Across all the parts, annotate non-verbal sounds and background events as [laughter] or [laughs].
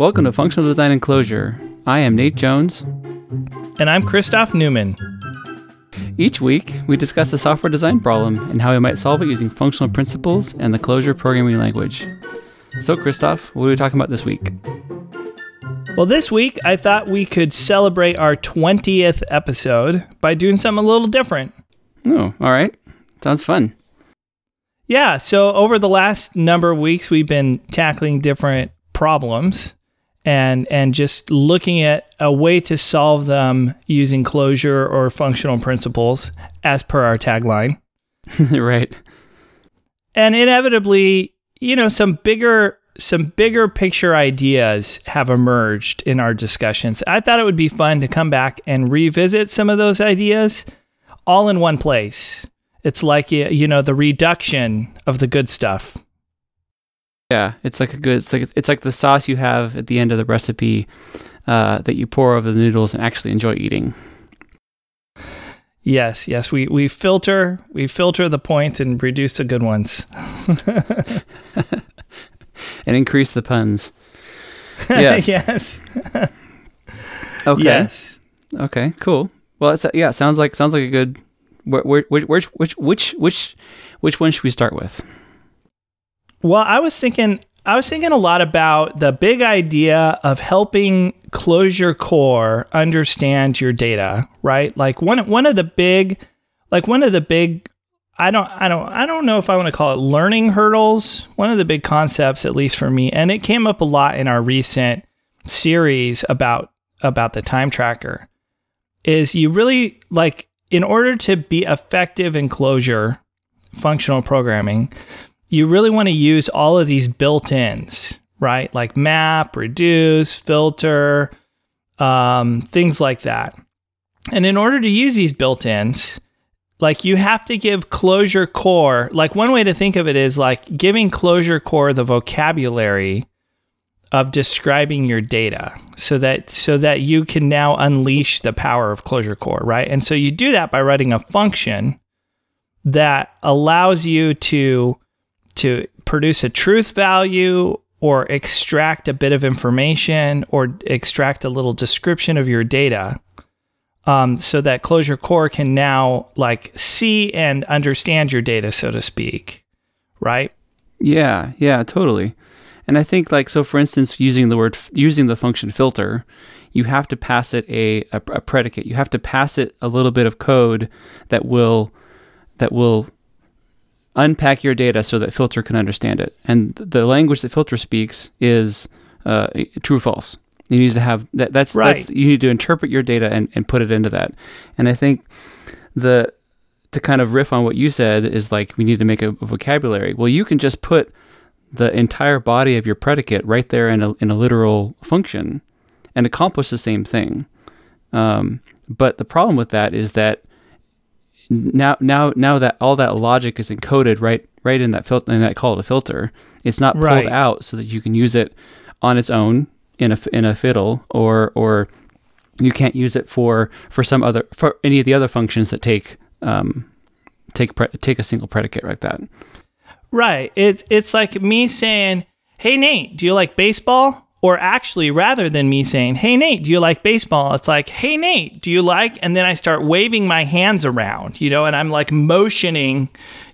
Welcome to Functional Design and Clojure. I am Nate Jones. And I'm Christoph Neumann. Each week, we discuss a software design problem and how we might solve it using functional principles and the Clojure programming language. So, Christoph, what are we talking about this week? Well, this week, I thought we could celebrate our 20th episode by doing something a little different. Oh, all right. Sounds fun. Yeah, so over the last number of weeks, we've been tackling different problems and and just looking at a way to solve them using Clojure or functional principles as per our tagline. [laughs] right. And inevitably, you know, some bigger some bigger picture ideas have emerged in our discussions. I thought it would be fun to come back and revisit some of those ideas all in one place. It's like you know the reduction of the good stuff. Yeah, it's like a good. It's like it's like the sauce you have at the end of the recipe uh, that you pour over the noodles and actually enjoy eating. Yes, yes, we we filter we filter the points and reduce the good ones, [laughs] and increase the puns. [laughs] Yes. yes. [laughs] okay. Yes. Okay. Cool. Well, it's, yeah, sounds like sounds like a good. Where, where, which which which which which one should we start with? Well, I was thinking I was thinking a lot about the big idea of helping Clojure Core understand your data, right? Like one one of the big like one of the big I don't I don't I don't know if I want to call it learning hurdles. One of the big concepts at least for me and it came up a lot in our recent series about about the time tracker is you really like in order to be effective in Clojure functional programming, you really want to use all of these built ins, right? Like map, reduce, filter, um, things like that. And in order to use these built ins, like you have to give Clojure Core, like one way to think of it is like giving Clojure Core the vocabulary of describing your data so that so that you can now unleash the power of Clojure Core, right? And so you do that by writing a function that allows you to to produce a truth value or extract a bit of information or extract a little description of your data um, so that Clojure Core can now like see and understand your data so to speak right? Yeah yeah totally. And i think like so for instance using the word using the function filter you have to pass it a, a, a predicate. You have to pass it a little bit of code that will that will unpack your data so that filter can understand it. And the language that filter speaks is uh, true or false. You need to have that. That's right. That's, you need to interpret your data and, and put it into that. And I think the to kind of riff on what you said is like we need to make a, a vocabulary. Well, you can just put the entire body of your predicate right there in a in a literal function and accomplish the same thing. Um, but the problem with that is that now now now that all that logic is encoded right right in that filter in that call to filter, it's not pulled Right. out so that you can use it on its own in a in a fiddle or or you can't use it for for some other for any of the other functions that take um take pre- take a single predicate like that. right it's it's like me saying hey Nate do you like baseball or actually rather than me saying hey Nate do you like baseball? It's like hey Nate do you like? And then I start waving my hands around you know and I'm like motioning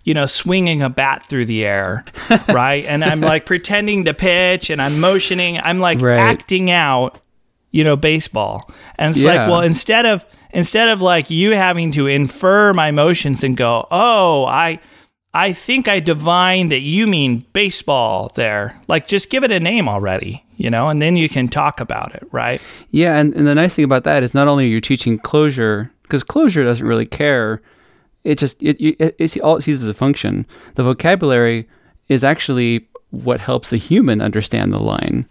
you know swinging a bat through the air [laughs] right? And I'm like pretending to pitch and I'm motioning. I'm like Right. acting out you know baseball. And it's Yeah. like well instead of instead of like you having to infer my motions and go oh i i think i divine that you mean baseball there like just give it a name already you know and then you can talk about it right Yeah, and, and the nice thing about that is not only are you teaching Clojure because Clojure doesn't really care. It just it, it it's all it sees as a function. The vocabulary is actually what helps the human understand the line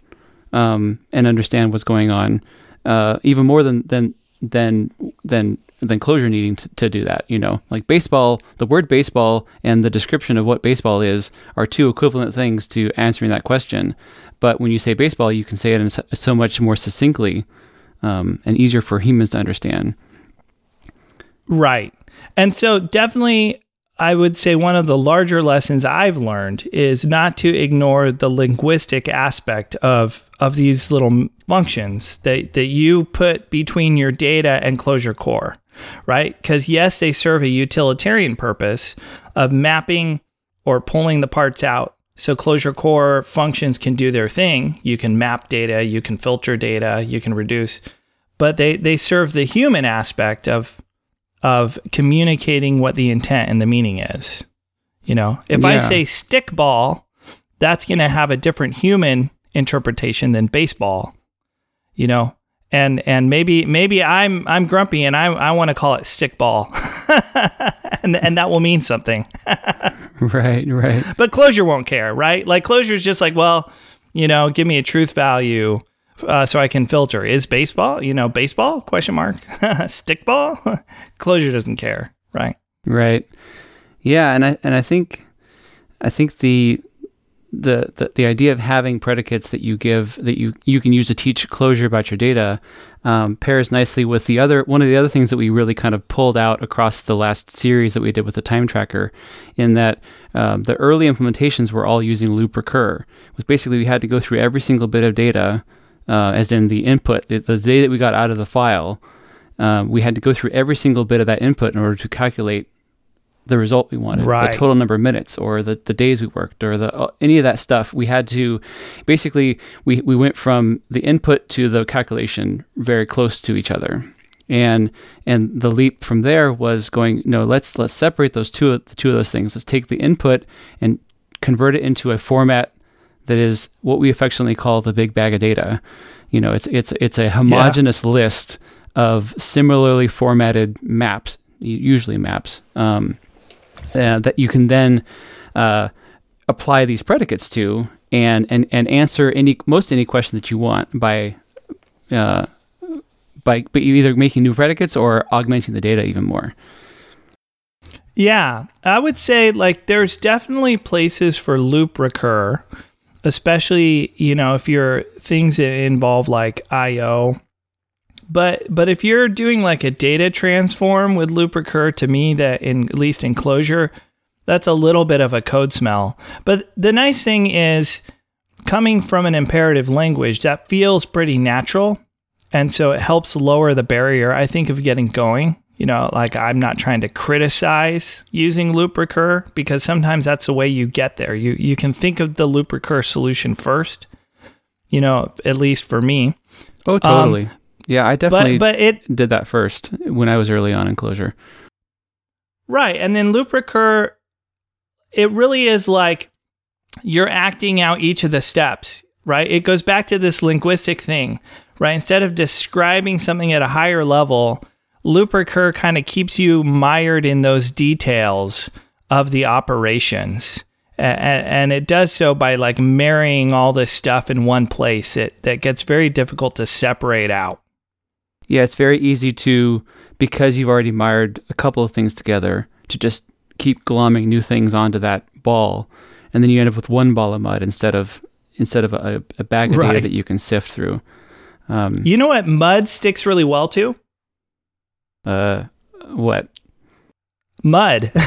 um, and understand what's going on, uh, even more than than than than than Clojure needing to, to do that. You know, like baseball, the word baseball and the description of what baseball is are two equivalent things to answering that question. But when you say baseball, you can say it in so, much more succinctly um, and easier for humans to understand. Right. And so definitely I would say one of the larger lessons I've learned is not to ignore the linguistic aspect of of these little functions that that you put between your data and Clojure Core, right? Because yes, they serve a utilitarian purpose of mapping or pulling the parts out. So Clojure Core functions can do their thing. You can map data, you can filter data, you can reduce, but they they serve the human aspect of of communicating what the intent and the meaning is. You know, if I Yeah. say stickball, that's going to have a different human interpretation than baseball. You know, and and maybe maybe I'm I'm grumpy and I I want to call it stickball, [laughs] and and that will mean something. [laughs] Right, right. But Clojure won't care, right? Like Clojure is just like, well, you know, give me a truth value uh, so I can filter. Is baseball, you know, baseball? Question mark. [laughs] Stickball. Clojure doesn't care, right? Right. Yeah, and I and I think I think the the, the the idea of having predicates that you give that you you can use to teach Clojure about your data um, pairs nicely with the other one of the other things that we really kind of pulled out across the last series that we did with the time tracker, in that um, the early implementations were all using loop recur, which basically we had to go through every single bit of data, uh, as in the input, the, the data that we got out of the file. Um, we had to go through every single bit of that input in order to calculate the result we wanted, Right. the total number of minutes, or the, the days we worked, or the uh, any of that stuff. We had to basically we, we went from the input to the calculation very close to each other, and and the leap from there was going no let's let's separate those two the two of those things. Let's take the input and convert it into a format that is what we affectionately call the big bag of data. You know, it's it's it's a homogeneous list of similarly formatted maps, usually maps, um, uh, that you can then uh, apply these predicates to and, and and answer any most any question that you want by uh, by, by either making new predicates or augmenting the data even more. Yeah, I would say like there's definitely places for loop recur, especially you know if you're things that involve like I/O. But but if you're doing like a data transform with loop recur, to me that in at least in Clojure, that's a little bit of a code smell. But the nice thing is coming from an imperative language that feels pretty natural, and so it helps lower the barrier. I think of getting going. You know, like I'm not trying to criticize using loop recur because sometimes that's the way you get there. You you can think of the loop recur solution first. You know, at least for me. Oh, totally. Um, yeah, I definitely But but it did that first when I was early on in Clojure. Right. And then loop recur, it really is like you're acting out each of the steps, right? It goes back to this linguistic thing, right? Instead of describing something at a higher level, loop recur kind of keeps you mired in those details of the operations. And, and it does so by like marrying all this stuff in one place it, that gets very difficult to separate out. Yeah, it's very easy to because you've already mired a couple of things together to just keep glomming new things onto that ball, and then you end up with one ball of mud instead of instead of a, a bag of data that you can sift through. Um, You know what mud sticks really well to? uh, what? Mud. [laughs]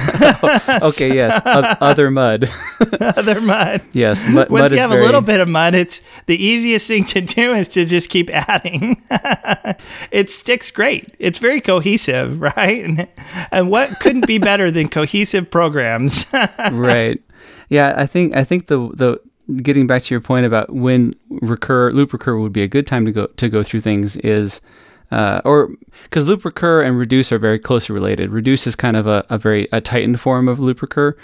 Okay, yes, [laughs] o- other mud. [laughs] other mud. yes, mud, Once mud you have very, a little bit of mud, it's the easiest thing to do is to just keep adding. it sticks great. It's very cohesive, right? And, and what couldn't be better than cohesive programs? right. Yeah, I think I think the the getting back to your point about when recur loop recur would be a good time to go to go through things is uh, or because loop recur and reduce are very closely related. Reduce is kind of a, a very a tightened form of loop recur,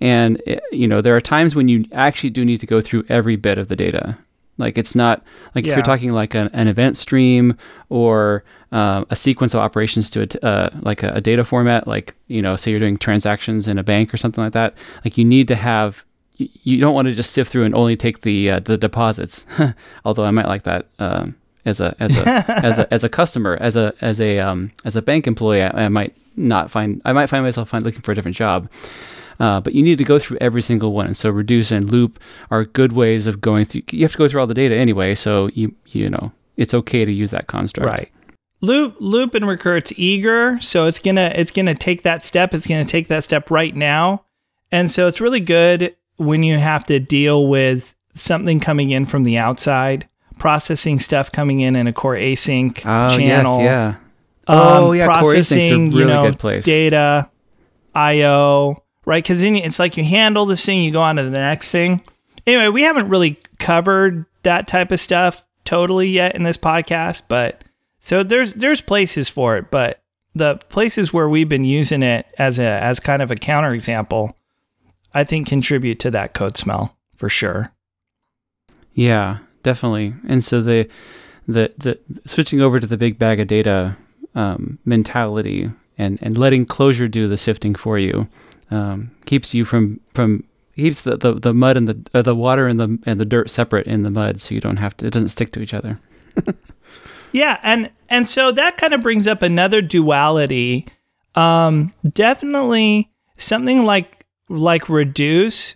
and eh, you know there are times when you actually do need to go through every bit of the data. Like it's not like if you're talking like an, an event stream or um, a sequence of operations to a t- uh, like a, a data format, like you know, say you're doing transactions in a bank or something like that. Like you need to have. You, you don't want to just sift through and only take the uh, the deposits. [laughs] Although I might like that um, as a as a [laughs] as a as a customer as a as a um, as a bank employee, I, I might not find I might find myself find, looking for a different job. Uh, but you need to go through every single one. And so reduce and loop are good ways of going through. You have to go through all the data anyway, so you you know it's okay to use that construct. right. loop loop and recur it's eager so it's gonna it's gonna take that step it's gonna take that step right now and so it's really good when you have to deal with something coming in from the outside processing stuff coming in in a core async Oh channel. yes, yeah. um, Oh, yeah, core processing you really know good place. data io right? Because then it's like you handle this thing you go on to the next thing. Anyway we haven't really covered that type of stuff totally yet in this podcast but so there's there's places for it but the places where we've been using it as a as kind of a counterexample i think contribute to that code smell for sure. Yeah, definitely. And so the the the switching over to the big bag of data um, mentality and and letting Clojure do the sifting for you um, keeps you from from keeps the, the, the mud and the uh, the water and the and the dirt separate in the mud, so you don't have to. It doesn't stick to each other. [laughs] Yeah, and and so that kind of brings up another duality. Um, definitely something like like reduce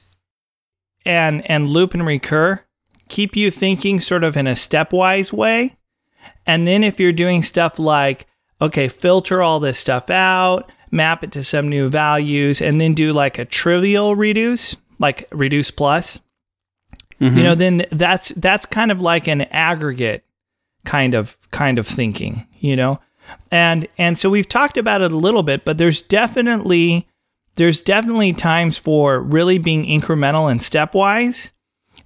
and and loop and recur keep you thinking sort of in a stepwise way. And then if you're doing stuff like okay, filter all this stuff out, map it to some new values, and then do like a trivial reduce, like reduce plus, you know, mm-hmm. then that's that's kind of like an aggregate kind of kind of thinking, you know? And and so we've talked about it a little bit, but there's definitely there's definitely times for really being incremental and stepwise.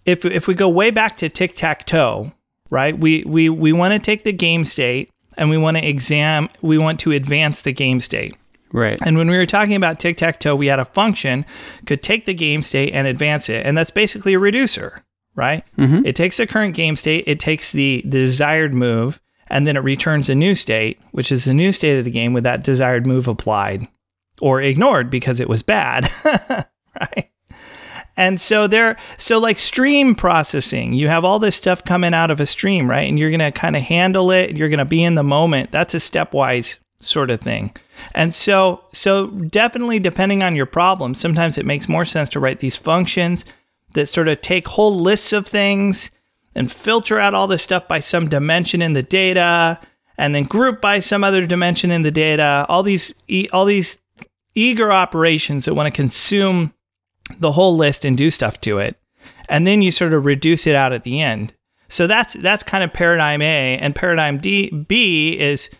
If if we go way back to tic-tac-toe, right? We we we want to take the game state and we want to exam we want to advance the game state. Right. And when we were talking about tic tac toe, we had a function could take the game state and advance it, and that's basically a reducer, right? Mm-hmm. It takes the current game state, it takes the, the desired move, and then it returns a new state, which is the new state of the game with that desired move applied or ignored because it was bad, [laughs] right? And so there, so like stream processing, you have all this stuff coming out of a stream, right? And you're gonna kind of handle it. You're gonna be in the moment. That's a stepwise sort of thing. And so, so definitely depending on your problem, sometimes it makes more sense to write these functions that sort of take whole lists of things and filter out all this stuff by some dimension in the data, and then group by some other dimension in the data. All these, all these eager operations that want to consume the whole list and do stuff to it. And then you sort of reduce it out at the end. So that's that's kind of paradigm A and paradigm D B is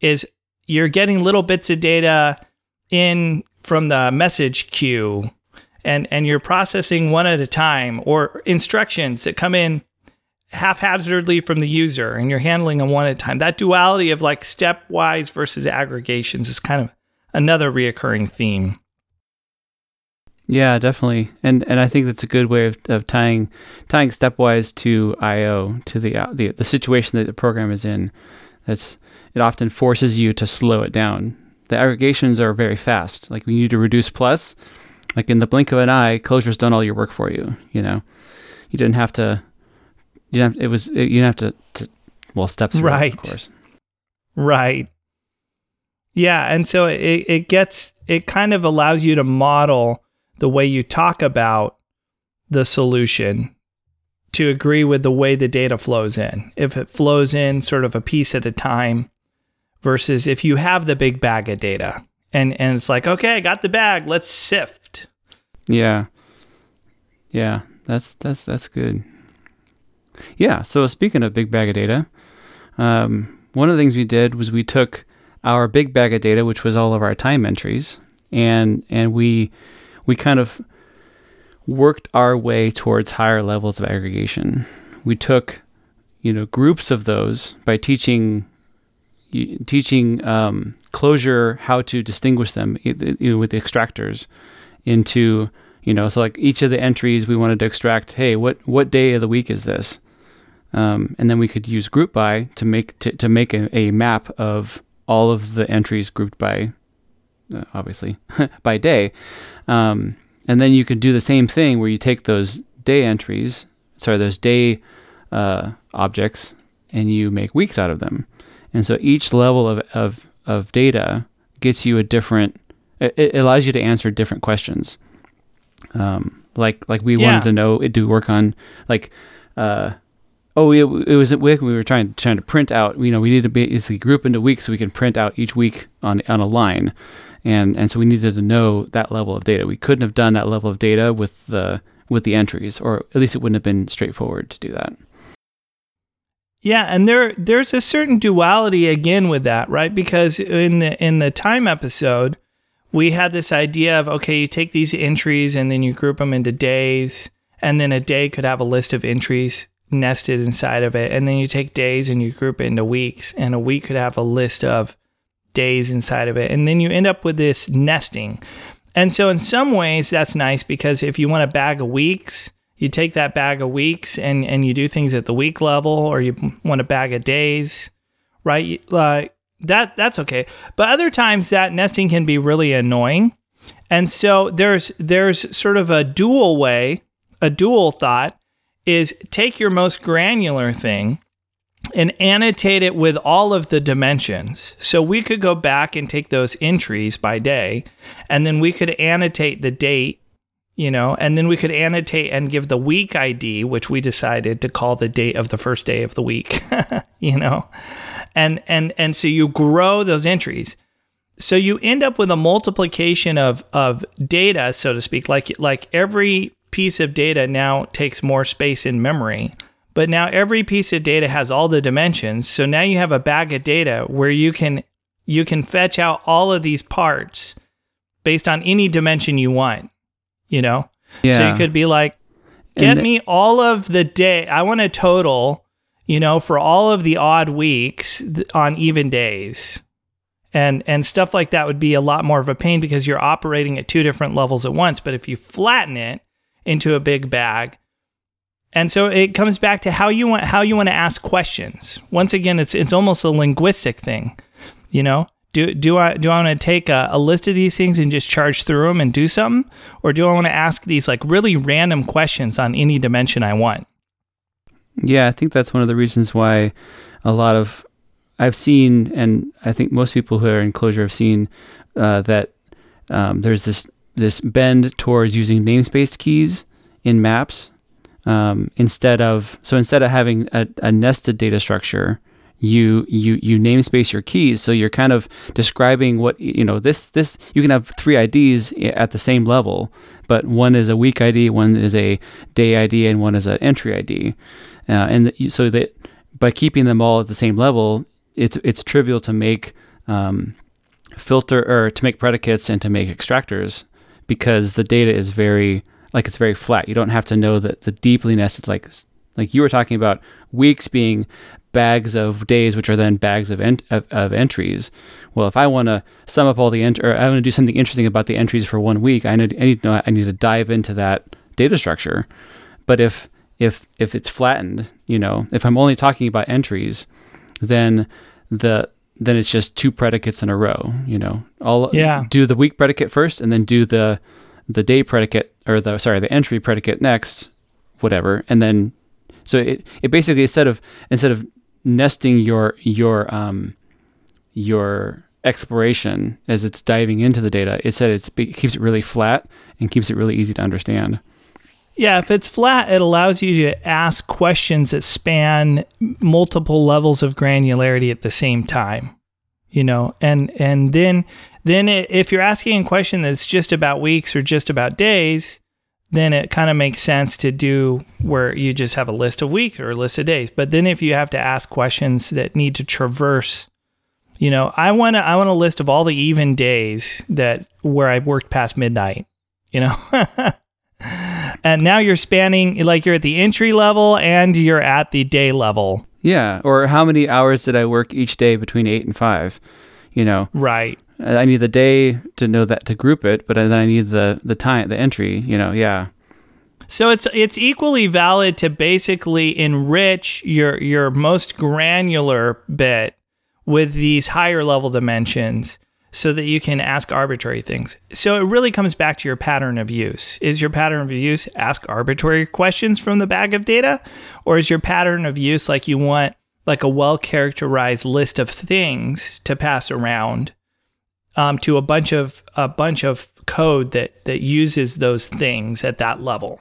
is you're getting little bits of data in from the message queue and and you're processing one at a time or instructions that come in haphazardly from the user and you're handling them one at a time. That duality of like stepwise versus aggregations is kind of another reoccurring theme. Yeah, definitely, and and I think that's a good way of, of tying tying stepwise to I/O to the uh, the the situation that the program is in. That's it often forces you to slow it down. The aggregations are very fast. Like when you need to reduce plus, like in the blink of an eye, Clojure's done all your work for you. You know, you didn't have to. You didn't have, it was you didn't have to, to well step through it, Right. of course. Right. Yeah, and so it it gets it kind of allows you to model the way you talk about the solution to agree with the way the data flows in. If it flows in sort of a piece at a time versus if you have the big bag of data and and it's like, okay, I got the bag, let's sift. Yeah. Yeah, that's that's that's good. Yeah, so speaking of big bag of data, um, one of the things we did was we took our big bag of data, which was all of our time entries, and and we we kind of worked our way towards higher levels of aggregation. We took, you know, groups of those by teaching teaching um, Clojure how to distinguish them you know, with the extractors into you know so like each of the entries we wanted to extract hey what what day of the week is this um, and then we could use group by to make to, to make a, a map of all of the entries grouped by obviously [laughs] by day. Um, and then you could do the same thing where you take those day entries sorry those day uh, objects and you make weeks out of them. And so each level of, of, of data gets you a different it, it allows you to answer different questions. Um, like like we Yeah. wanted to know it to work on like uh, Oh, it, it was at WIC. We were trying trying to print out. You know, we need to be basically group into weeks so we can print out each week on on a line, and and so we needed to know that level of data. We couldn't have done that level of data with the with the entries, or at least it wouldn't have been straightforward to do that. Yeah, and there there's a certain duality again with that, right? Because in the in the time episode, we had this idea of okay, you take these entries and then you group them into days, and then a day could have a list of entries nested inside of it, and then you take days and you group it into weeks, and a week could have a list of days inside of it, and then you end up with this nesting. And so in some ways that's nice because if you want a bag of weeks, you take that bag of weeks and and you do things at the week level or you want a bag of days, right? Like that that's okay. But other times that nesting can be really annoying. And so there's there's sort of a dual way, a dual thought is take your most granular thing and annotate it with all of the dimensions. So we could go back and take those entries by day and then we could annotate the date you know, and then we could annotate and give the week ID, which we decided to call the date of the first day of the week, [laughs] you know, and and and so you grow those entries, so you end up with a multiplication of of data, so to speak, like like every piece of data now takes more space in memory. But now every piece of data has all the dimensions. So now you have a bag of data where you can you can fetch out all of these parts based on any dimension you want you know? Yeah. So you could be like, get th- me all of the day. I want a total, you know, for all of the odd weeks on even days. And and stuff like that would be a lot more of a pain because you're operating at two different levels at once. But if you flatten it into a big bag, and so it comes back to how you want how you want to ask questions. Once again, it's it's almost a linguistic thing, you know do do I do I want to take a, a, list of these things and just charge through them and do something, or do I want to ask these like really random questions on any dimension I want? Yeah, I think that's one of the reasons why a lot of I've seen, and I think most people who are in Clojure have seen uh, that um, there's this this bend towards using namespace keys in maps um, instead of so instead of having a, a nested data structure you you you namespace your keys. So you're kind of describing what you know this this you can have three IDs at the same level but one is a week ID one is a day ID and one is an entry ID uh, and so that by keeping them all at the same level it's it's trivial to make um, filter or to make predicates and to make extractors because the data is very like it's very flat you don't have to know that the deeply nested like like you were talking about weeks being bags of days, which are then bags of, en- of, of, entries. Well, if I want to sum up all the ent- or I want to do something interesting about the entries for one week, I need, I need to know I need to dive into that data structure. But if if if it's flattened, you know, if I'm only talking about entries, then the then it's just two predicates in a row. You know, all yeah. do the week predicate first, and then do the the day predicate or the sorry the entry predicate next, whatever, and then so it, it basically instead of instead of nesting your your um, your exploration as it's diving into the data, it said it keeps it really flat and keeps it really easy to understand. Yeah, if it's flat, it allows you to ask questions that span multiple levels of granularity at the same time. You know, and and then then if you're asking a question that's just about weeks or just about days, then it kind of makes sense to do where you just have a list of weeks or a list of days. But then if you have to ask questions that need to traverse, you know, I want to I want a list of all the even days that where I've worked past midnight, you know. [laughs] and now you're spanning like you're at the entry level and you're at the day level. Yeah, or how many hours did I work each day between 8 and 5? You know. Right. I need the day to know that to group it, but then I need the the time, the entry. You know, yeah. So it's it's equally valid to basically enrich your your most granular bit with these higher level dimensions so that you can ask arbitrary things. So it really comes back to your pattern of use. Is your pattern of use ask arbitrary questions from the bag of data or is your pattern of use like you want like a well characterized list of things to pass around um, to a bunch of a bunch of code that that uses those things at that level.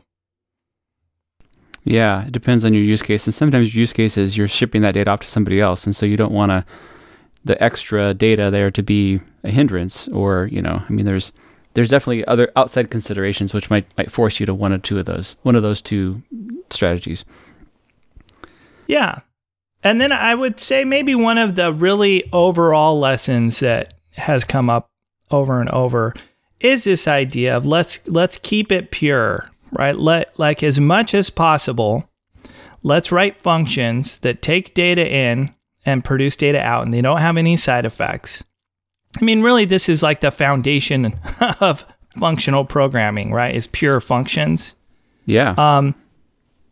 Yeah, it depends on your use case. And sometimes your use case is you're shipping that data off to somebody else. And so you don't want to the extra data there to be a hindrance or, you know, I mean there's there's definitely other outside considerations which might might force you to one or two of those one of those two strategies. Yeah. And then I would say maybe one of the really overall lessons that has come up over and over is this idea of let's let's keep it pure, right? Let like as much as possible, let's write functions that take data in and produce data out and they don't have any side effects. I mean, really this is like the foundation [laughs] of functional programming, right? Is pure functions. Yeah. Um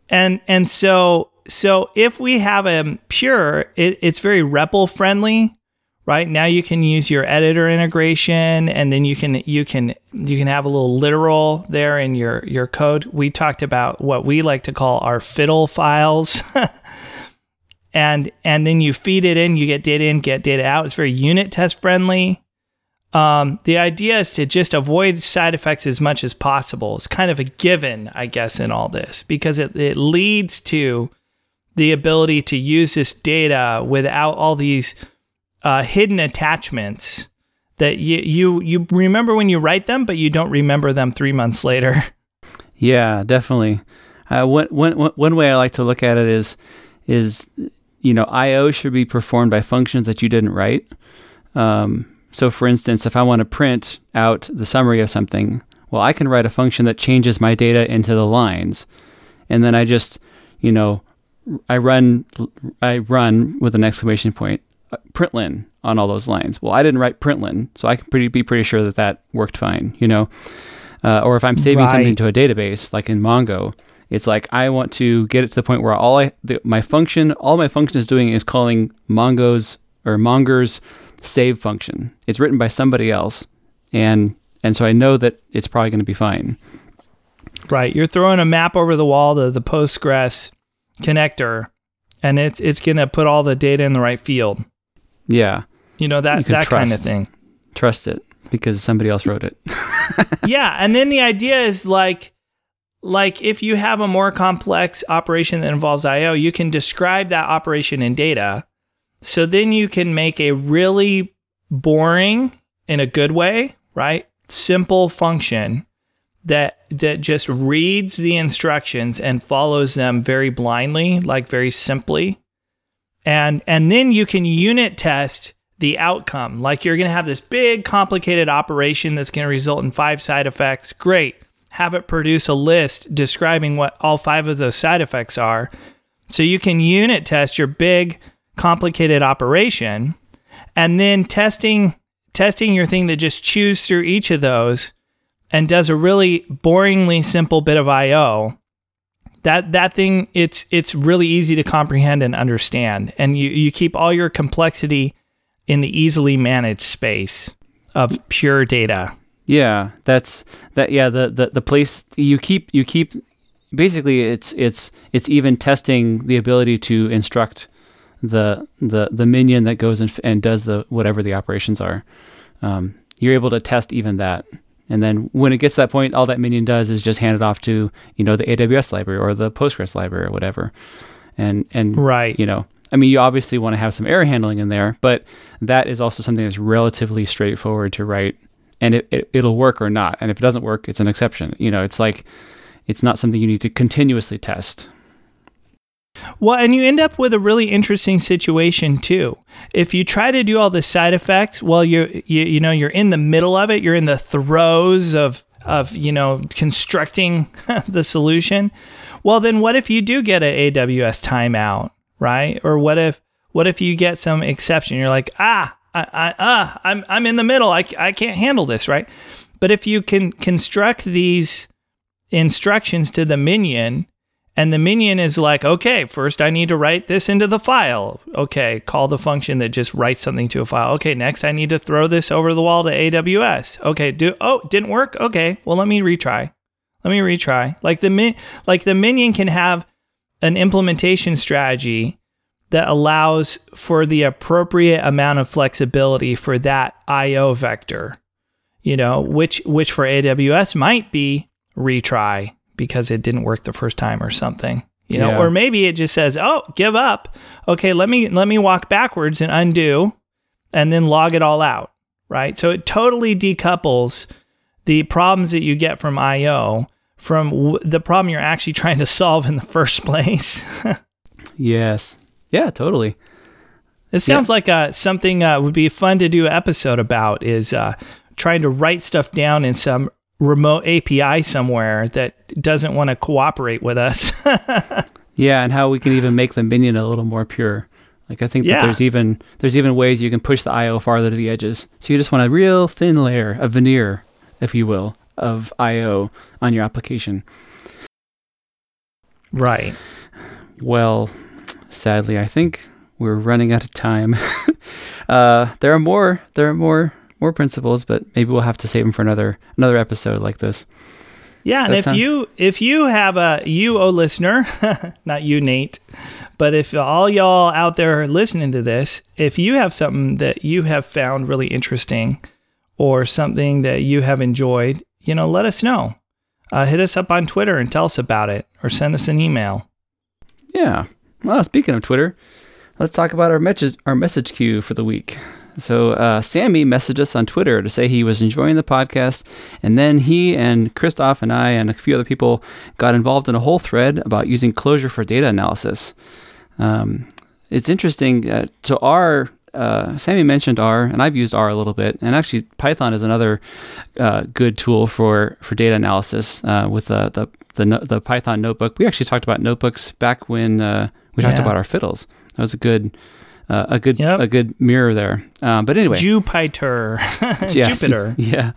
and and so so if we have a pure, it, it's very REPL friendly, right? Now you can use your editor integration, and then you can you can you can have a little literal there in your your code. We talked about what we like to call our fiddle files. [laughs] and and then you feed it in, you get data in, get data out. It's very unit test friendly. Um, the idea is to just avoid side effects as much as possible. It's kind of a given, I guess, in all this because it, it leads to the ability to use this data without all these uh, hidden attachments that you, you you remember when you write them, but you don't remember them three months later. [laughs] Yeah, definitely. Uh, one, one, one way I like to look at it is is you know I/O should be performed by functions that you didn't write. Um, so, for instance, if I want to print out the summary of something, well, I can write a function that changes my data into the lines, and then I just you know I run I run with an exclamation point uh, println on all those lines. Well, I didn't write println, so I can pretty be pretty sure that that worked fine, you know. Uh, or if I'm saving right. something to a database, like in Mongo, it's like I want to get it to the point where all I the, my function, all my function is doing is calling Mongo's or Monger's save function. It's written by somebody else, and and so I know that it's probably going to be fine. Right, you're throwing a map over the wall to the Postgres connector, and it's it's going to put all the data in the right field. Yeah, you know that you that trust, kind of thing. Trust it because somebody else wrote it. [laughs] yeah, and then the idea is like like if you have a more complex operation that involves IO, you can describe that operation in data. So then you can make a really boring in a good way, right? Simple function that that just reads the instructions and follows them very blindly, like very simply. And and then you can unit test the outcome. Like you're going to have this big complicated operation that's going to result in five side effects. Great. Have it produce a list describing what all five of those side effects are. So you can unit test your big complicated operation and then testing testing your thing that just chews through each of those and does a really boringly simple bit of IO. That that thing it's it's really easy to comprehend and understand and you you keep all your complexity in the easily managed space of pure data. Yeah, that's that. Yeah, the, the the place you keep you keep basically it's it's it's even testing the ability to instruct the the the minion that goes and, and does the whatever the operations are. Um, you're able to test even that, and then when it gets to that point, all that minion does is just hand it off to you know the AWS library or the Postgres library or whatever, and and right, you know I mean, you obviously want to have some error handling in there, but that is also something that's relatively straightforward to write, and it, it it'll work or not. And if it doesn't work, it's an exception. You know, it's like it's not something you need to continuously test. Well, and you end up with a really interesting situation too. If you try to do all the side effects, well, you're you, you know you're in the middle of it. You're in the throes of of you know constructing [laughs] the solution. Well, then what if you do get an AWS timeout? right? Or what if what if you get some exception? You're like, ah, I, I, ah, I'm I'm in the middle. I, I can't handle this, right? But if you can construct these instructions to the minion, and the minion is like, okay, first I need to write this into the file. Okay, call the function that just writes something to a file. Okay, next I need to throw this over the wall to AWS. Okay, do oh, didn't work. Okay, well let me retry. Let me retry. Like the min, like the minion can have an implementation strategy that allows for the appropriate amount of flexibility for that IO vector. You know, which which for AWS might be retry because it didn't work the first time or something. You know, Yeah. or maybe it just says, "Oh, give up." Okay, let me let me walk backwards and undo and then log it all out, right? So it totally decouples the problems that you get from IO from w- the problem you're actually [laughs] trying to solve in the first place. [laughs] Yes. Yeah, totally. It sounds like uh, something uh, would be fun to do an episode about is uh, trying to write stuff down in some remote API somewhere that doesn't want to cooperate with us. [laughs] Yeah, and how we can even make the minion a little more pure. Like I think Yeah. that there's even there's even ways you can push the IO farther to the edges. So you just want a real thin layer, a veneer, if you will, of IO on your application. right. Well, sadly, I think we're running out of time. [laughs] uh, there are more. There are more more principles, but maybe we'll have to save them for another another episode like this. Yeah, and if sound- you if you have a you oh listener, [laughs] not you Nate, but if all y'all out there are listening to this, if you have something that you have found really interesting or something that you have enjoyed, you know, let us know. Uh, hit us up on Twitter and tell us about it, or send us an email. Yeah. Well, speaking of Twitter, let's talk about our message our message queue for the week. So uh, Sammy messaged us on Twitter to say he was enjoying the podcast, and then he and Christoph and I and a few other people got involved in a whole thread about using Clojure for data analysis. Um, it's interesting. Uh, so R, uh, Sammy mentioned R, and I've used R a little bit, and actually Python is another uh, good tool for for data analysis uh, with the the the, no- the Python notebook. We actually talked about notebooks back when uh, we talked Yeah. about our fiddles. That was a good. Uh, a good Yep. a good mirror there, um, but anyway, Jupyter, [laughs] [laughs] yeah, Jupyter. [laughs] Yeah.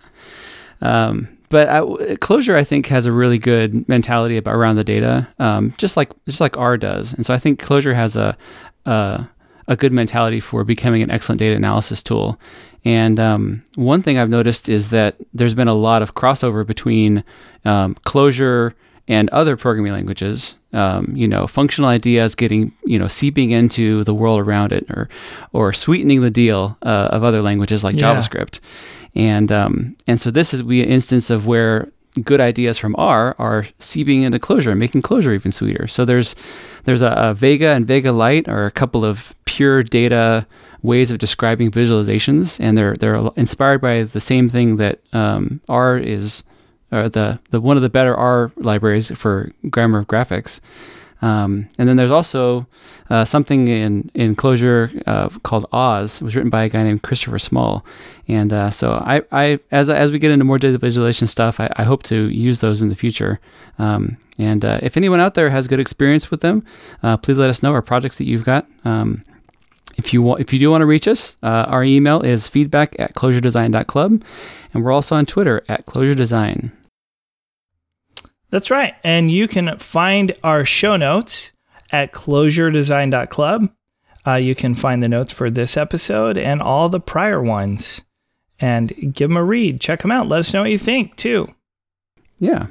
Um, but I, Clojure, I think, has a really good mentality about around the data, um, just like just like R does. And so I think Clojure has a a, a good mentality for becoming an excellent data analysis tool. And um, one thing I've noticed is that there's been a lot of crossover between um, Clojure and other programming languages. Um, you know, functional ideas getting you know seeping into the world around it, or or sweetening the deal uh, of other languages like Yeah. JavaScript. And um, and so this is we an instance of where good ideas from R are seeping into Clojure and making Clojure even sweeter. So there's there's a, a Vega and Vega Lite are a couple of pure data ways of describing visualizations, and they're they're inspired by the same thing that um, R is, or the the one of the better R libraries for grammar of graphics. Um, and then there's also uh, something in in Clojure uh, called Oz. It was written by a guy named Christopher Small, and uh, so I, I as as we get into more data visualization stuff, I, I hope to use those in the future. Um, and uh, if anyone out there has good experience with them, uh, please let us know our projects that you've got. Um, if you want, if you do want to reach us, uh, our email is feedback at clojuredesign.club, and we're also on Twitter at clojuredesign. That's right. And you can find our show notes at clojuredesign.club. Uh, you can find the notes for this episode and all the prior ones and give them a read. Check them out. Let us know what you think, too. Yeah,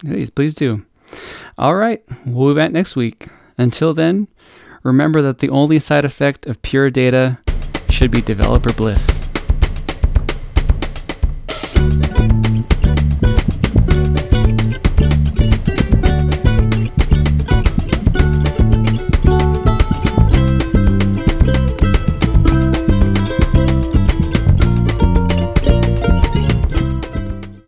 please, please do. All right, we'll be back next week. Until then, remember that the only side effect of pure data should be developer bliss.